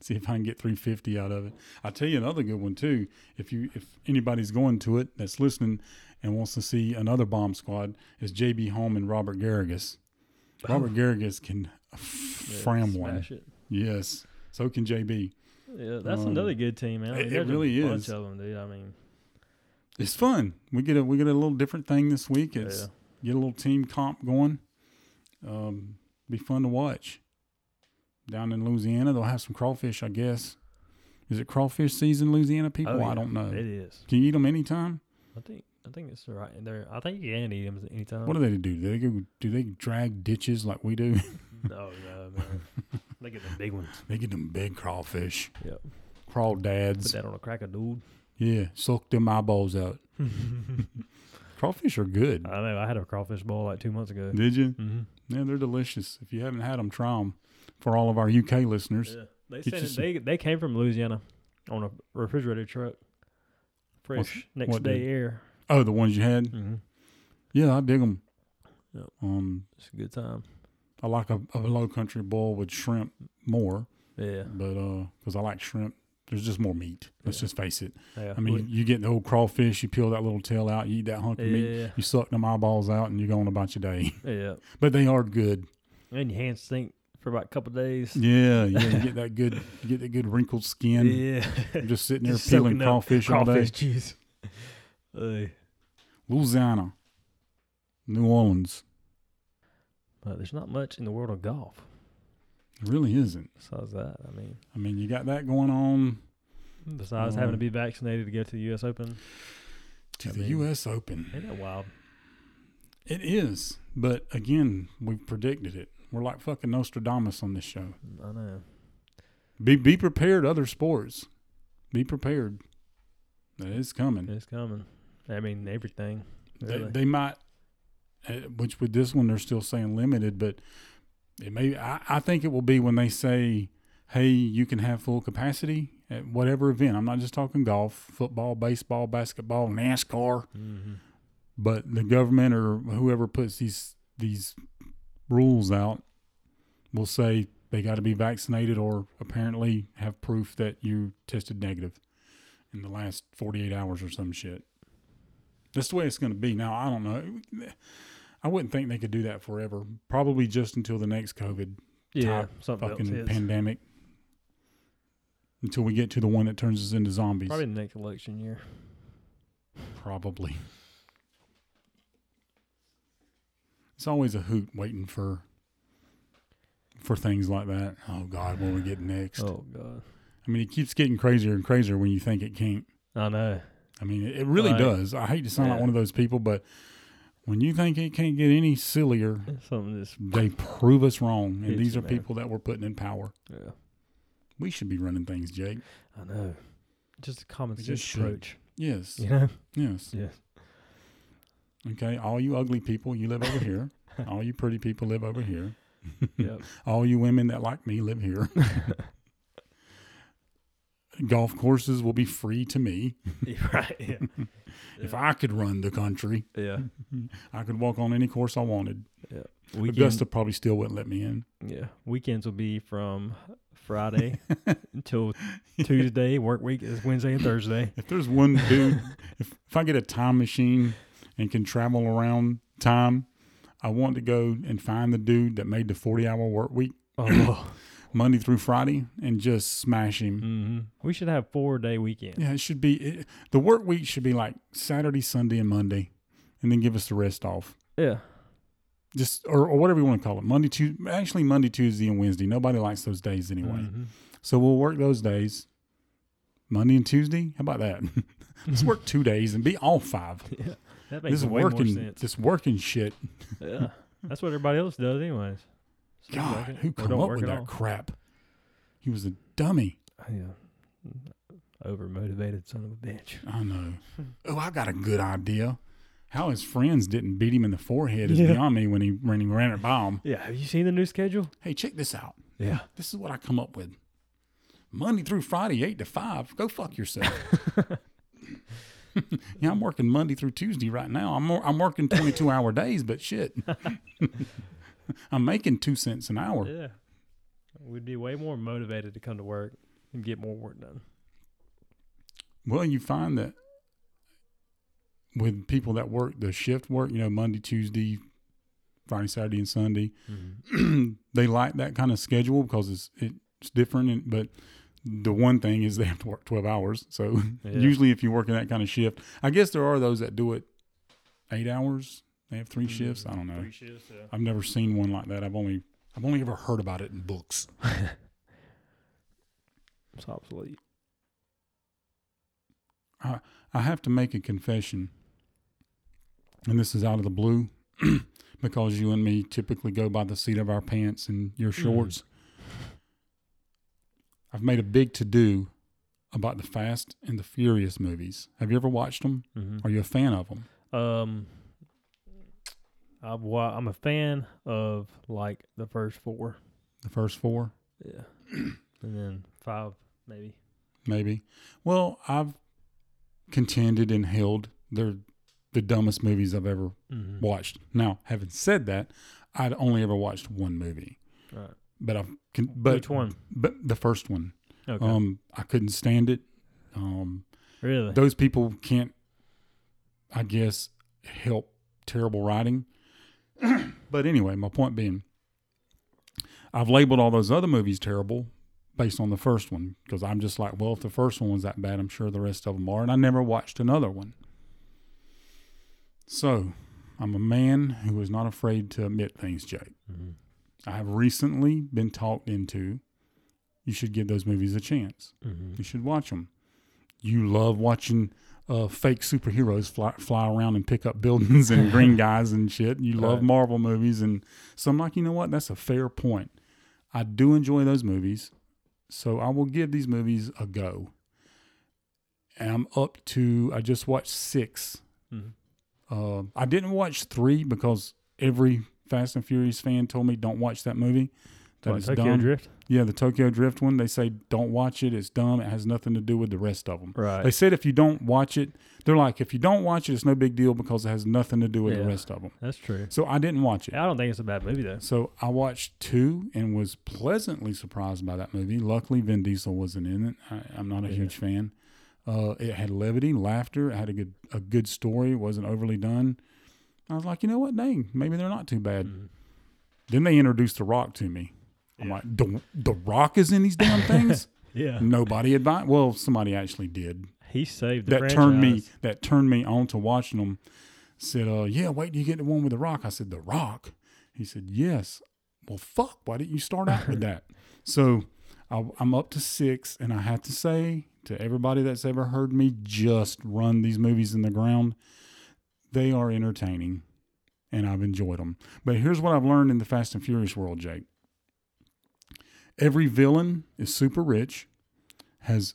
*laughs* See if I can get 350 out of it. I'll tell you another good one too. If you if anybody's going to it that's listening and wants to see another bomb squad is JB Holmes and Robert Garrigus. Robert Garrigus can Yeah, fram one. It. Yes. So can JB. Yeah, that's Um, another good team, man. I it- mean, it really a bunch is. of them, dude. I mean, It's fun. We get a we get a little different thing this week. It's yeah. get a little team comp going. Um, be fun to watch. Down in Louisiana, they'll have some crawfish, I guess. Is it crawfish season, Louisiana people? Oh, I don't know. It is. Can you eat them anytime? I think. I think it's right there. I think you can eat them anytime. What do they do? Do they go? Do they drag ditches like we do? no, *laughs* no, man. they get the big ones. they get them big crawfish, Yep. crawl Put that on a cracker, dude. Yeah, suck them eyeballs out. *laughs* Crawfish are good. I know. I had a crawfish bowl like two months ago. Did you? Mm-hmm. Yeah, they're delicious. If you haven't had them, try them. For all of our UK listeners, Yeah. They Get sent you it, some- they they came from Louisiana on a refrigerated truck. Fresh next what day did- air. oh, the ones you had. Mm-hmm. Yeah, I dig them. Yep. Um, It's a good time. I like a, a low country boil with shrimp more, Yeah. but uh, because I like shrimp, there's just more meat. Let's Yeah. just face it. Yeah. I mean, you get the old crawfish, you peel that little tail out, you eat that hunk of meat, yeah. you suck them eyeballs out, and you're going about your day. Yeah. *laughs* but they are good. And your hands stink for about a couple days. Yeah, yeah. You get *laughs* that good, get that good wrinkled skin. Yeah. I'm just sitting there Just peeling crawfish, all day. Crawfish juice. *laughs* Hey. Louisiana, New Orleans. But there's not much in the world of golf really isn't. besides that. I mean, I mean, you got that going on besides having to Um, be vaccinated to get to the U.S. Open. to I the mean- U.S. Open. Ain't that wild? It is, but again, we've predicted it. We're like fucking Nostradamus on this show. I know. Be be prepared. Other sports, be prepared. That is coming. It's coming. I mean, everything. They, Really. they might, uh, which with this one they're still saying limited, but it may. I, I think it will be when they say, "Hey, you can have full capacity at whatever event." I'm not just talking golf, football, baseball, basketball, NASCAR, mm-hmm. but the government or whoever puts these these rules out will say they got to be vaccinated or apparently have proof that you tested negative in the last 48 hours or some shit. That's the way it's going to be. Now, I don't know. I wouldn't think they could do that forever. Probably just until the next COVID Yeah, fucking pandemic. Until we get to the one that turns us into zombies. Probably the next election year. Probably. It's always a hoot waiting for for things like that. Oh God, what we get *sighs* next? Oh God, I mean, it keeps getting crazier and crazier when you think it can't. I know. I mean, it, it really Right. does. I hate to sound like one of those people, but when you think it can't get any sillier, *laughs* that's they prove us wrong. And these are man. people that we're putting in power. yeah. We should be running things, Jake. I know. Just a common sense just approach. Yes. You know. Yes. Yeah. Okay. All you ugly people, you live over here. *laughs* All you pretty people live over here. Yep. *laughs* All you women that like me live here. *laughs* Golf courses will be free to me. right. Yeah. If Yeah. I could run the country, Yeah. I could walk on any course I wanted. Weekend, Augusta probably still wouldn't let me in. Yeah. Weekends will be from Friday until Tuesday. Work week is Wednesday and Thursday. If there's one dude, if, if I get a time machine and can travel around time, I want to go and find the dude that made the 40 hour work week Oh. *clears throat* Monday through Friday and just smash him. hmm We should have four day weekend. Yeah, it should be it, the work week should be like Saturday, Sunday, and Monday, and then give us the rest off. Yeah. Just or, or whatever you want to call it. Monday, Tuesday, actually Monday, Tuesday, and Wednesday. Nobody likes those days anyway. Mhm. So we'll work those days. Monday and Tuesday. How about that? *laughs* Let's work two days and be all five. *laughs* Yeah. That makes This working, sense. this working shit. *laughs* Yeah. That's what everybody else does, anyways. Seems God, like who come up with that all. crap? He was a dummy. Yeah. Over motivated son of a bitch. I know. *laughs* Oh, I got a good idea. How his friends didn't beat him in the forehead is Yeah. beyond me when he when he ran it by him. Yeah. Have you seen the new schedule? Hey, check this out. Yeah. This is what I come up with. Monday through Friday, eight to five. Go fuck yourself. *laughs* *laughs* yeah, I'm working Monday through Tuesday right now. I'm I'm working 22 *laughs* hour days, but shit, *laughs* I'm making two cents an hour. Yeah. We'd be way more motivated to come to work and get more work done. Well, you find that with people that work the shift work, you know, Monday, Tuesday, Friday, Saturday, and Sunday, mm-hmm. *clears throat* they like that kind of schedule because it's it's different. And, but the one thing is they have to work twelve hours. So *laughs* Yeah. usually, if you work in that kind of shift, I guess there are those that do it eight hours. They have three mm-hmm. shifts. I don't know. Three shifts, yeah. I've never seen one like that. I've only I've only ever heard about it in books. *laughs* It's obsolete. I have to make a confession, and this is out of the blue, *clears throat* because you and me typically go by the seat of our pants and your mm. shorts. I've made a big to do about the Fast and the Furious movies. Have you ever watched them? Mm-hmm. Are you a fan of them? Um, I've wa- I'm a fan of like the first four. The first four, Yeah, *clears throat* and then five maybe. maybe. Well, I've contended and held they're the dumbest movies I've ever Mm-hmm. watched. Now, having said that, I'd only ever watched one movie, Right. But I've con- but Which one? But the first one, Okay. um, I couldn't stand it. Um, really? those people can't, I guess, help terrible writing. *clears throat* but anyway, my point being, I've labeled all those other movies terrible based on the first one because I'm just like, well, if the first one was that bad, I'm sure the rest of them are. And I never watched another one. So, I'm a man who is not afraid to admit things, Jake. Mhm. I have recently been talked into you should give those movies a chance. Mhm. You should watch them. You love watching uh, fake superheroes fly, fly around and pick up *laughs* buildings and green *laughs* guys and shit. You love Marvel movies. And so I'm like, you know what? That's a fair point. I do enjoy those movies. So I will give these movies a go. And I'm up to, I just watched six. Mhm. Uh, I didn't watch three because every Fast and Furious fan told me don't watch that movie. That What, Tokyo dumb. Drift. Yeah, the Tokyo Drift one. They say don't watch it. It's dumb. It has nothing to do with the rest of them. Right. They said if you don't watch it, they're like if you don't watch it, it's no big deal because it has nothing to do with the rest of them. That's true. So I didn't watch it. I don't think it's a bad movie though. So I watched two and was pleasantly surprised by that movie. Luckily, Vin Diesel wasn't in it. I, I'm not a Yeah. huge fan. Uh, it had levity, laughter. It had a good a good story. It wasn't overly done. I was like, you know what? Dang, maybe they're not too bad. Mhm. Then they introduced The Rock to me. I'm Yeah. like, the, the Rock is in these damn things. *laughs* Yeah. Nobody advised. Well, somebody actually did. He saved the that franchise. turned me that turned me on to watching them. Said, uh, yeah, wait till you get the one with the Rock. I said, the Rock. He said, yes. Well, fuck. Why didn't you start out with *laughs* that? So I, I'm up to six, and I have to say to everybody that's ever heard me just run these movies in the ground, they are entertaining, and I've enjoyed them. But here's what I've learned in the Fast and Furious world, Jake. Every villain is super rich, has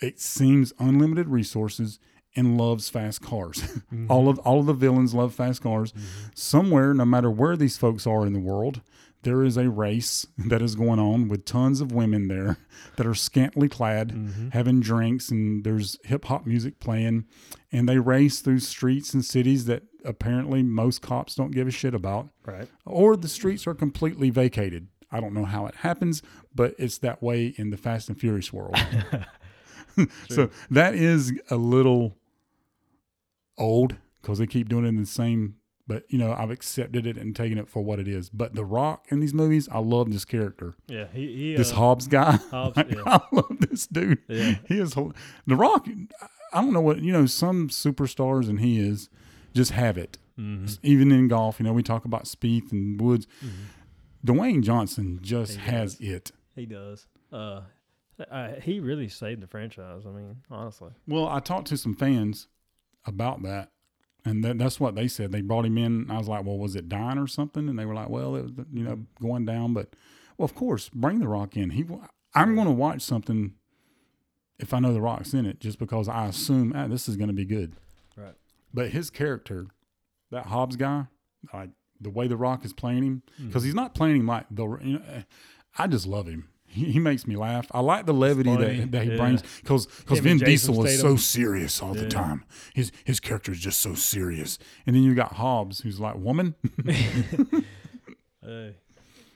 it seems unlimited resources and loves fast cars. *laughs* Mm-hmm. all of all of the villains love fast cars. Mm-hmm. Somewhere, no matter where these folks are in the world, there is a race that is going on with tons of women there that are scantily clad, mm-hmm. having drinks, and there's hip hop music playing, and they race through streets and cities that apparently most cops don't give a shit about Right. or the streets are completely vacated. I don't know how it happens, but it's that way in the Fast and Furious world. *laughs* *laughs* so that is a little old because they keep doing it in the same. But you know, I've accepted it and taken it for what it is. But The Rock in these movies, I love this character, Yeah. He. he this uh, Hobbs guy. Hobbs, Like, *laughs* yeah. *laughs* I love this dude. Yeah. He is The Rock. I don't know what you know. Some superstars and he is just have it. Mhm. Even in golf, you know, we talk about Spieth and Woods. Dwayne Johnson just has it. He does. Uh, I, he really saved the franchise. I mean, honestly. Well, I talked to some fans about that, and that, that's what they said. They brought him in. I was like, "Well, was it dying or something?" And they were like, "Well, it was, you know, going down." But, well, of course, bring the Rock in. He, I'm going to watch something if I know the Rock's in it, just because I assume ah, this is going to be good. Right. But his character, that Hobbs guy, like the way the Rock is playing him, Mm-hmm. because he's not playing him like the. You know, eh, I just love him. He, he makes me laugh. I like the levity that, that he yeah. brings because because Vin Diesel is so serious all the time. His his character is just so serious, and then you got Hobbs who's like woman. *laughs* Hey.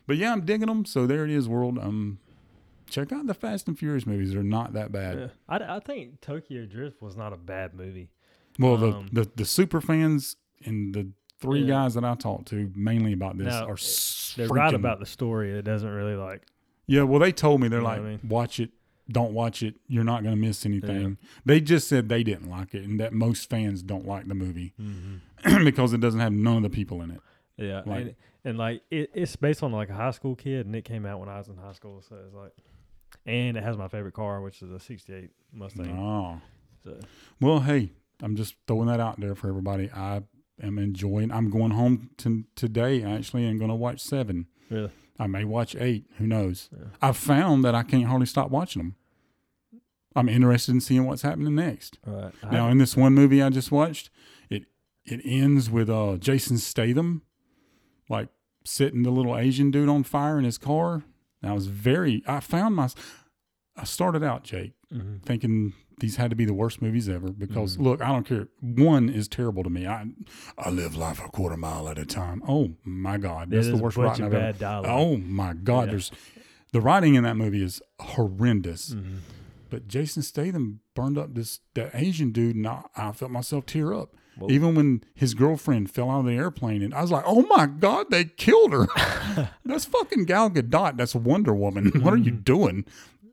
but yeah, I'm digging them. So there it is, world. Um, check out the Fast and Furious movies. They're not that bad. Yeah. I, I think Tokyo Drift was not a bad movie. Well, Um, the, the the super fans and the three Yeah. guys that I talked to mainly about this Now, are They're right about the story. It doesn't really like. Yeah, well, they told me they're You know like, I mean? watch it, don't watch it. You're not going to miss anything. They just said they didn't like it, and that most fans don't like the movie mm-hmm. *clears throat* because it doesn't have none of the people in it. Yeah, Like- and, and like it, it's based on like a high school kid, and it came out when I was in high school, so it's like, and it has my favorite car, which is a '68 Mustang. Oh, So, well, hey, I'm just throwing that out there for everybody. I am enjoying. I'm going home to, today actually, and going to watch seven. really, I may watch eight. Who knows? Yeah. I've found that I can't hardly stop watching them. I'm interested in seeing what's happening next. right Now, in this one movie I just watched, it it ends with uh, Jason Statham, like setting the little Asian dude on fire in his car. And I was very. I found my. I started out, Jake, hmm thinking these had to be the worst movies ever because Mhm. look, I don't care. One is terrible to me. I I live life a quarter mile at a time. Oh my God, that's the worst writing I've ever. dialogue. Oh my God, Yeah. there's the writing in that movie is horrendous. Mhm. But Jason Statham burned up this that Asian dude, and I, I felt myself tear up. Whoa. Even when his girlfriend fell out of the airplane, and I was like, "Oh my God, they killed her!" *laughs* that's fucking Gal Gadot. That's Wonder Woman. what are you Mm-hmm. doing?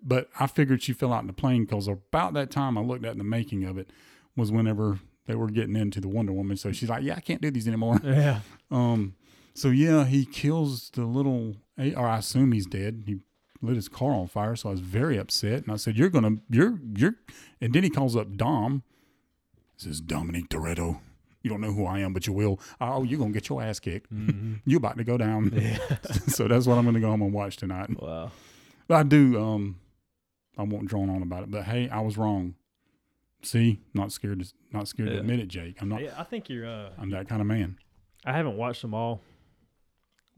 But I figured she fell out in the plane because about that time I looked at the making of it was whenever they were getting into the Wonder Woman. So she's like, "Yeah, I can't do these anymore." *laughs* Yeah. *laughs* Um, so yeah, he kills the little, or I assume he's dead. He lit his car on fire, so I was very upset. And I said, "You're gonna, you're, you're," and then he calls up Dom. He says, "Dominique Toretto, you don't know who I am, but you will. Oh, you're gonna get your ass kicked. Mhm. you about to go down." *laughs* yeah. so that's what I'm gonna go home and watch tonight. Wow. But I do. Um, I won't drone on about it. But hey, I was wrong. See, not scared. To, not scared to admit it, Jake. I'm not. Yeah, I think you're. Uh, I'm that kind of man. I haven't watched them all,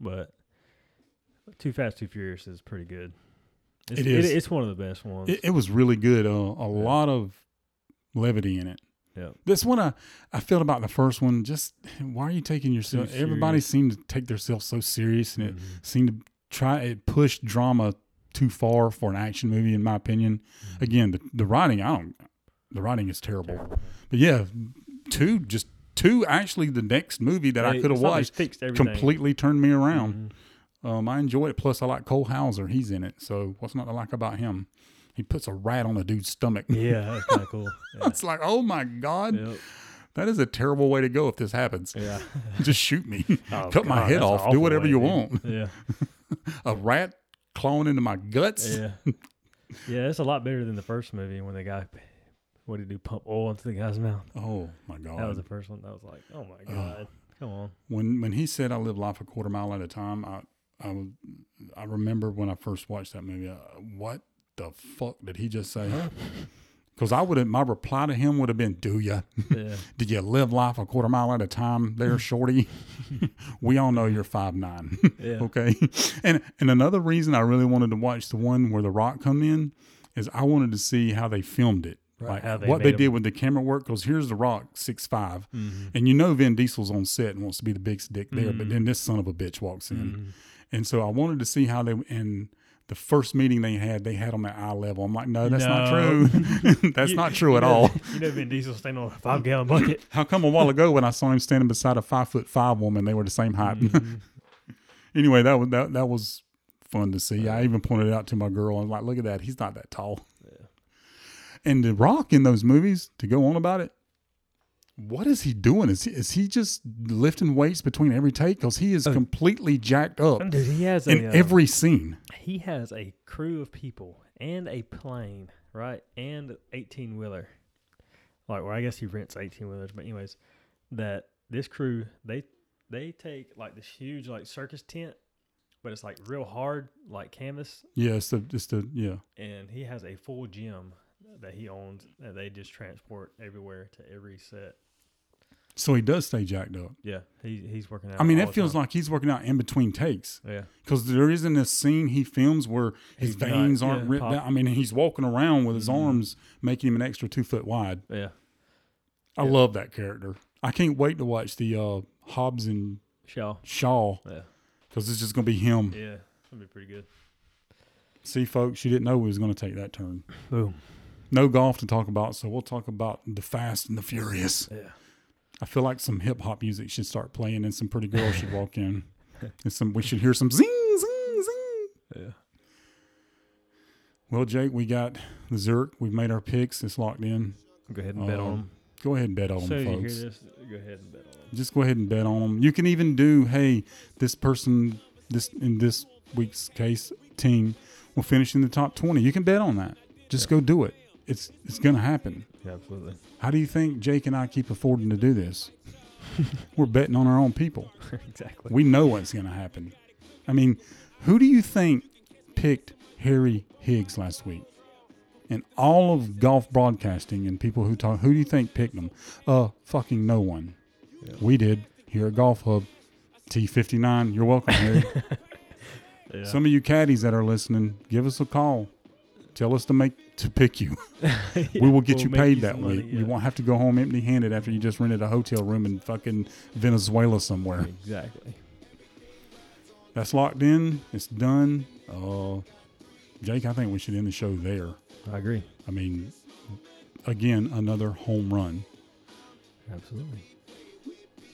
but Too Fast, Too Furious is pretty good. It's, It is. it's one of the best ones. It, it was really good. Uh, a lot of levity in it. yeah. This one, I, I felt about the first one. Just why are you taking yourself? Everybody seemed to take themselves so serious, and it Mhm. seemed to try it pushed drama too far for an action movie, in my opinion. Mm-hmm. Again, the the writing, I don't. The writing is terrible. But yeah, two just two. Actually, the next movie that I could have they watched completely turned me around. Mhm. Um, I enjoy it. Plus, I like Cole Hauser. He's in it. So what's not to like about him? He puts a rat on a dude's stomach. Yeah, that's kind of *laughs* cool. Yeah. It's like, oh my god, Yep. that is a terrible way to go if this happens. Yeah. *laughs* Just shoot me, *laughs* Oh, cut my head off, do whatever way, you dude. want. Yeah. A rat clawing into my guts. Yeah. *laughs* Yeah, it's a lot better than the first movie when the guy, what did he do, pump oil into the guy's mouth? Oh my god. That was the first one. That was like, oh my God. Come on. when when he said I live life a quarter mile at a time, I I I remember when I first watched that movie. Uh, what the fuck did he just say? Because I would have my reply to him would have been, "Do ya? Yeah. *laughs* Did you live life a quarter mile at a time, there, *laughs* shorty? *laughs* we all know you're five nine. Yeah. okay. And and another reason I really wanted to watch the one where the Rock come in is I wanted to see how they filmed it, Right, like how they what they 'em. did with the camera work. Because here's the Rock, six five, Mhm. and you know Vin Diesel's on set and wants to be the big dick there, but Mhm. then this son of a bitch walks in, Mhm. and so I wanted to see how they and. The first meeting they had, they had them at eye level. I'm like, no, that's not true. *laughs* *laughs* that's You- not true at know- all. You know, Vin Diesel standing on a five gallon *laughs* bucket. How come a while ago when I saw him standing beside a five foot five woman, they were the same height? Mhm. anyway, that was that that was fun to see. I even pointed it out to my girl. I'm like, "Look at that! He's not that tall." Yeah. And the Rock in those movies, to go on about it, what is he doing? Is he, is he just lifting weights between every take? Because he is Oh. completely jacked up Dude, he has in a, uh, every scene. he has a crew of people and a plane, right? And 18 wheeler. Like, well, I guess he rents 18 wheelers, but anyways, that this crew, they they take like this huge like circus tent, but it's like real hard, like canvas, Yeah, it's the it's the yeah. and he has a full gym that he owns that they just transport everywhere to every set. So he does stay jacked up. Yeah, he he's working out. I mean, it feels time. like he's working out in between takes. yeah, Because there isn't a scene he films where his He's not- veins aren't yeah, ripped pop- out. I mean, he's walking around with his Mhm. arms, making him an extra two foot wide. yeah, I Yeah. love that character. I can't wait to watch the uh, Hobbs and Shaw. Shaw Yeah, because it's just going to be him. yeah, it's gonna be pretty good. See, folks, you didn't know we was going to take that turn. Boom. No golf to talk about, so we'll talk about the Fast and the Furious. Yeah. I feel like some hip hop music should start playing, and some pretty girls should walk in. *laughs* And some we should hear some zing, zing, zing. Yeah. Well, Jake, we got the Zurich. We've made our picks. It's locked in. Go ahead and bet on Um, them. Go ahead and bet on As them, soon you folks. hear this, go ahead and bet on them. Just go ahead and bet on them. You can even do, hey, this person, this in this week's case, team will finish in the top twenty. You can bet on that. Just go do it. It's it's gonna happen. Yeah, absolutely. How do you think Jake and I keep affording to do this? *laughs* We're betting on our own people. exactly. We know what's gonna happen. I mean, who do you think picked Harry Higgs last week? And all of golf broadcasting and people who talk, who do you think picked them? Uh, fucking no one. Yeah. We did here at Golf Hub. T59, you're welcome, Harry. *laughs* yeah. Some of you caddies that are listening, give us a call. Tell us to make to pick you. *laughs* we will get We'll you paid that way. money, You won't have to go home empty-handed after you just rented a hotel room in fucking Venezuela somewhere. Exactly. That's locked in. It's done. Uh, Jake, I think we should end the show there. I agree. I mean, again, another home run. Absolutely.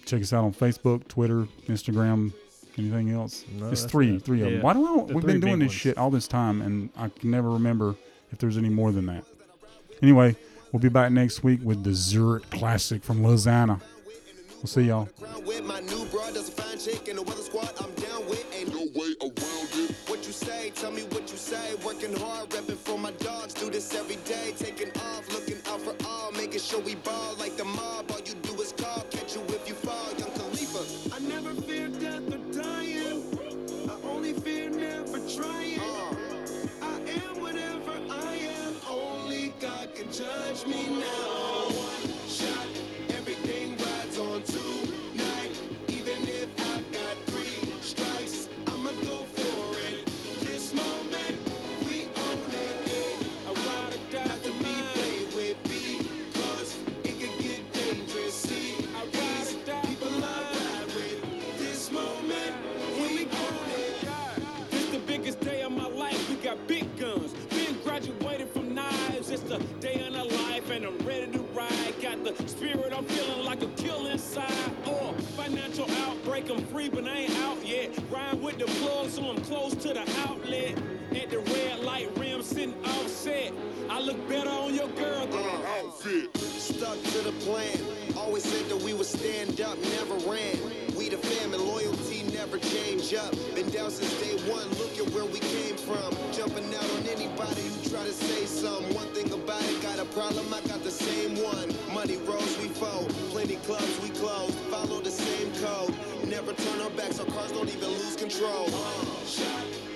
Check us out on Facebook, Twitter, Instagram, anything else. No, it's three, it. three of them. Why do I? The We've been doing this ones. shit all this time, and I can never remember if there's any more than that. Anyway, We'll be back next week with the Zurich Classic from Lausanne. We'll see y'all. With my new broad does a fine chick in the weather squad I'm down with. Ain't no way around it. What you say? Tell me what you say. Working hard, repping for my dogs. Do this every day. Taking off, looking out for all. Making sure we ball like the mob. Judge me now. The. I'm feeling like a kill inside. Or financial outbreak. I'm free, but I ain't out yet. Ride with the plug, so I'm close to the outlet. At the red light rim, sitting offset. I look better on your girl than uh, an outfit. Stuck to the plan. Always said that we would stand up, never ran. We the fam and loyalty never change up. Been down since day one, look at where we came from. Jumping out on anybody who try to say something. One thing about it, got a problem, I got the same one. Money rolls, we fold. Plenty clubs, we close. Follow the same code. Never turn our backs, our cars don't even lose control. Uh, shot.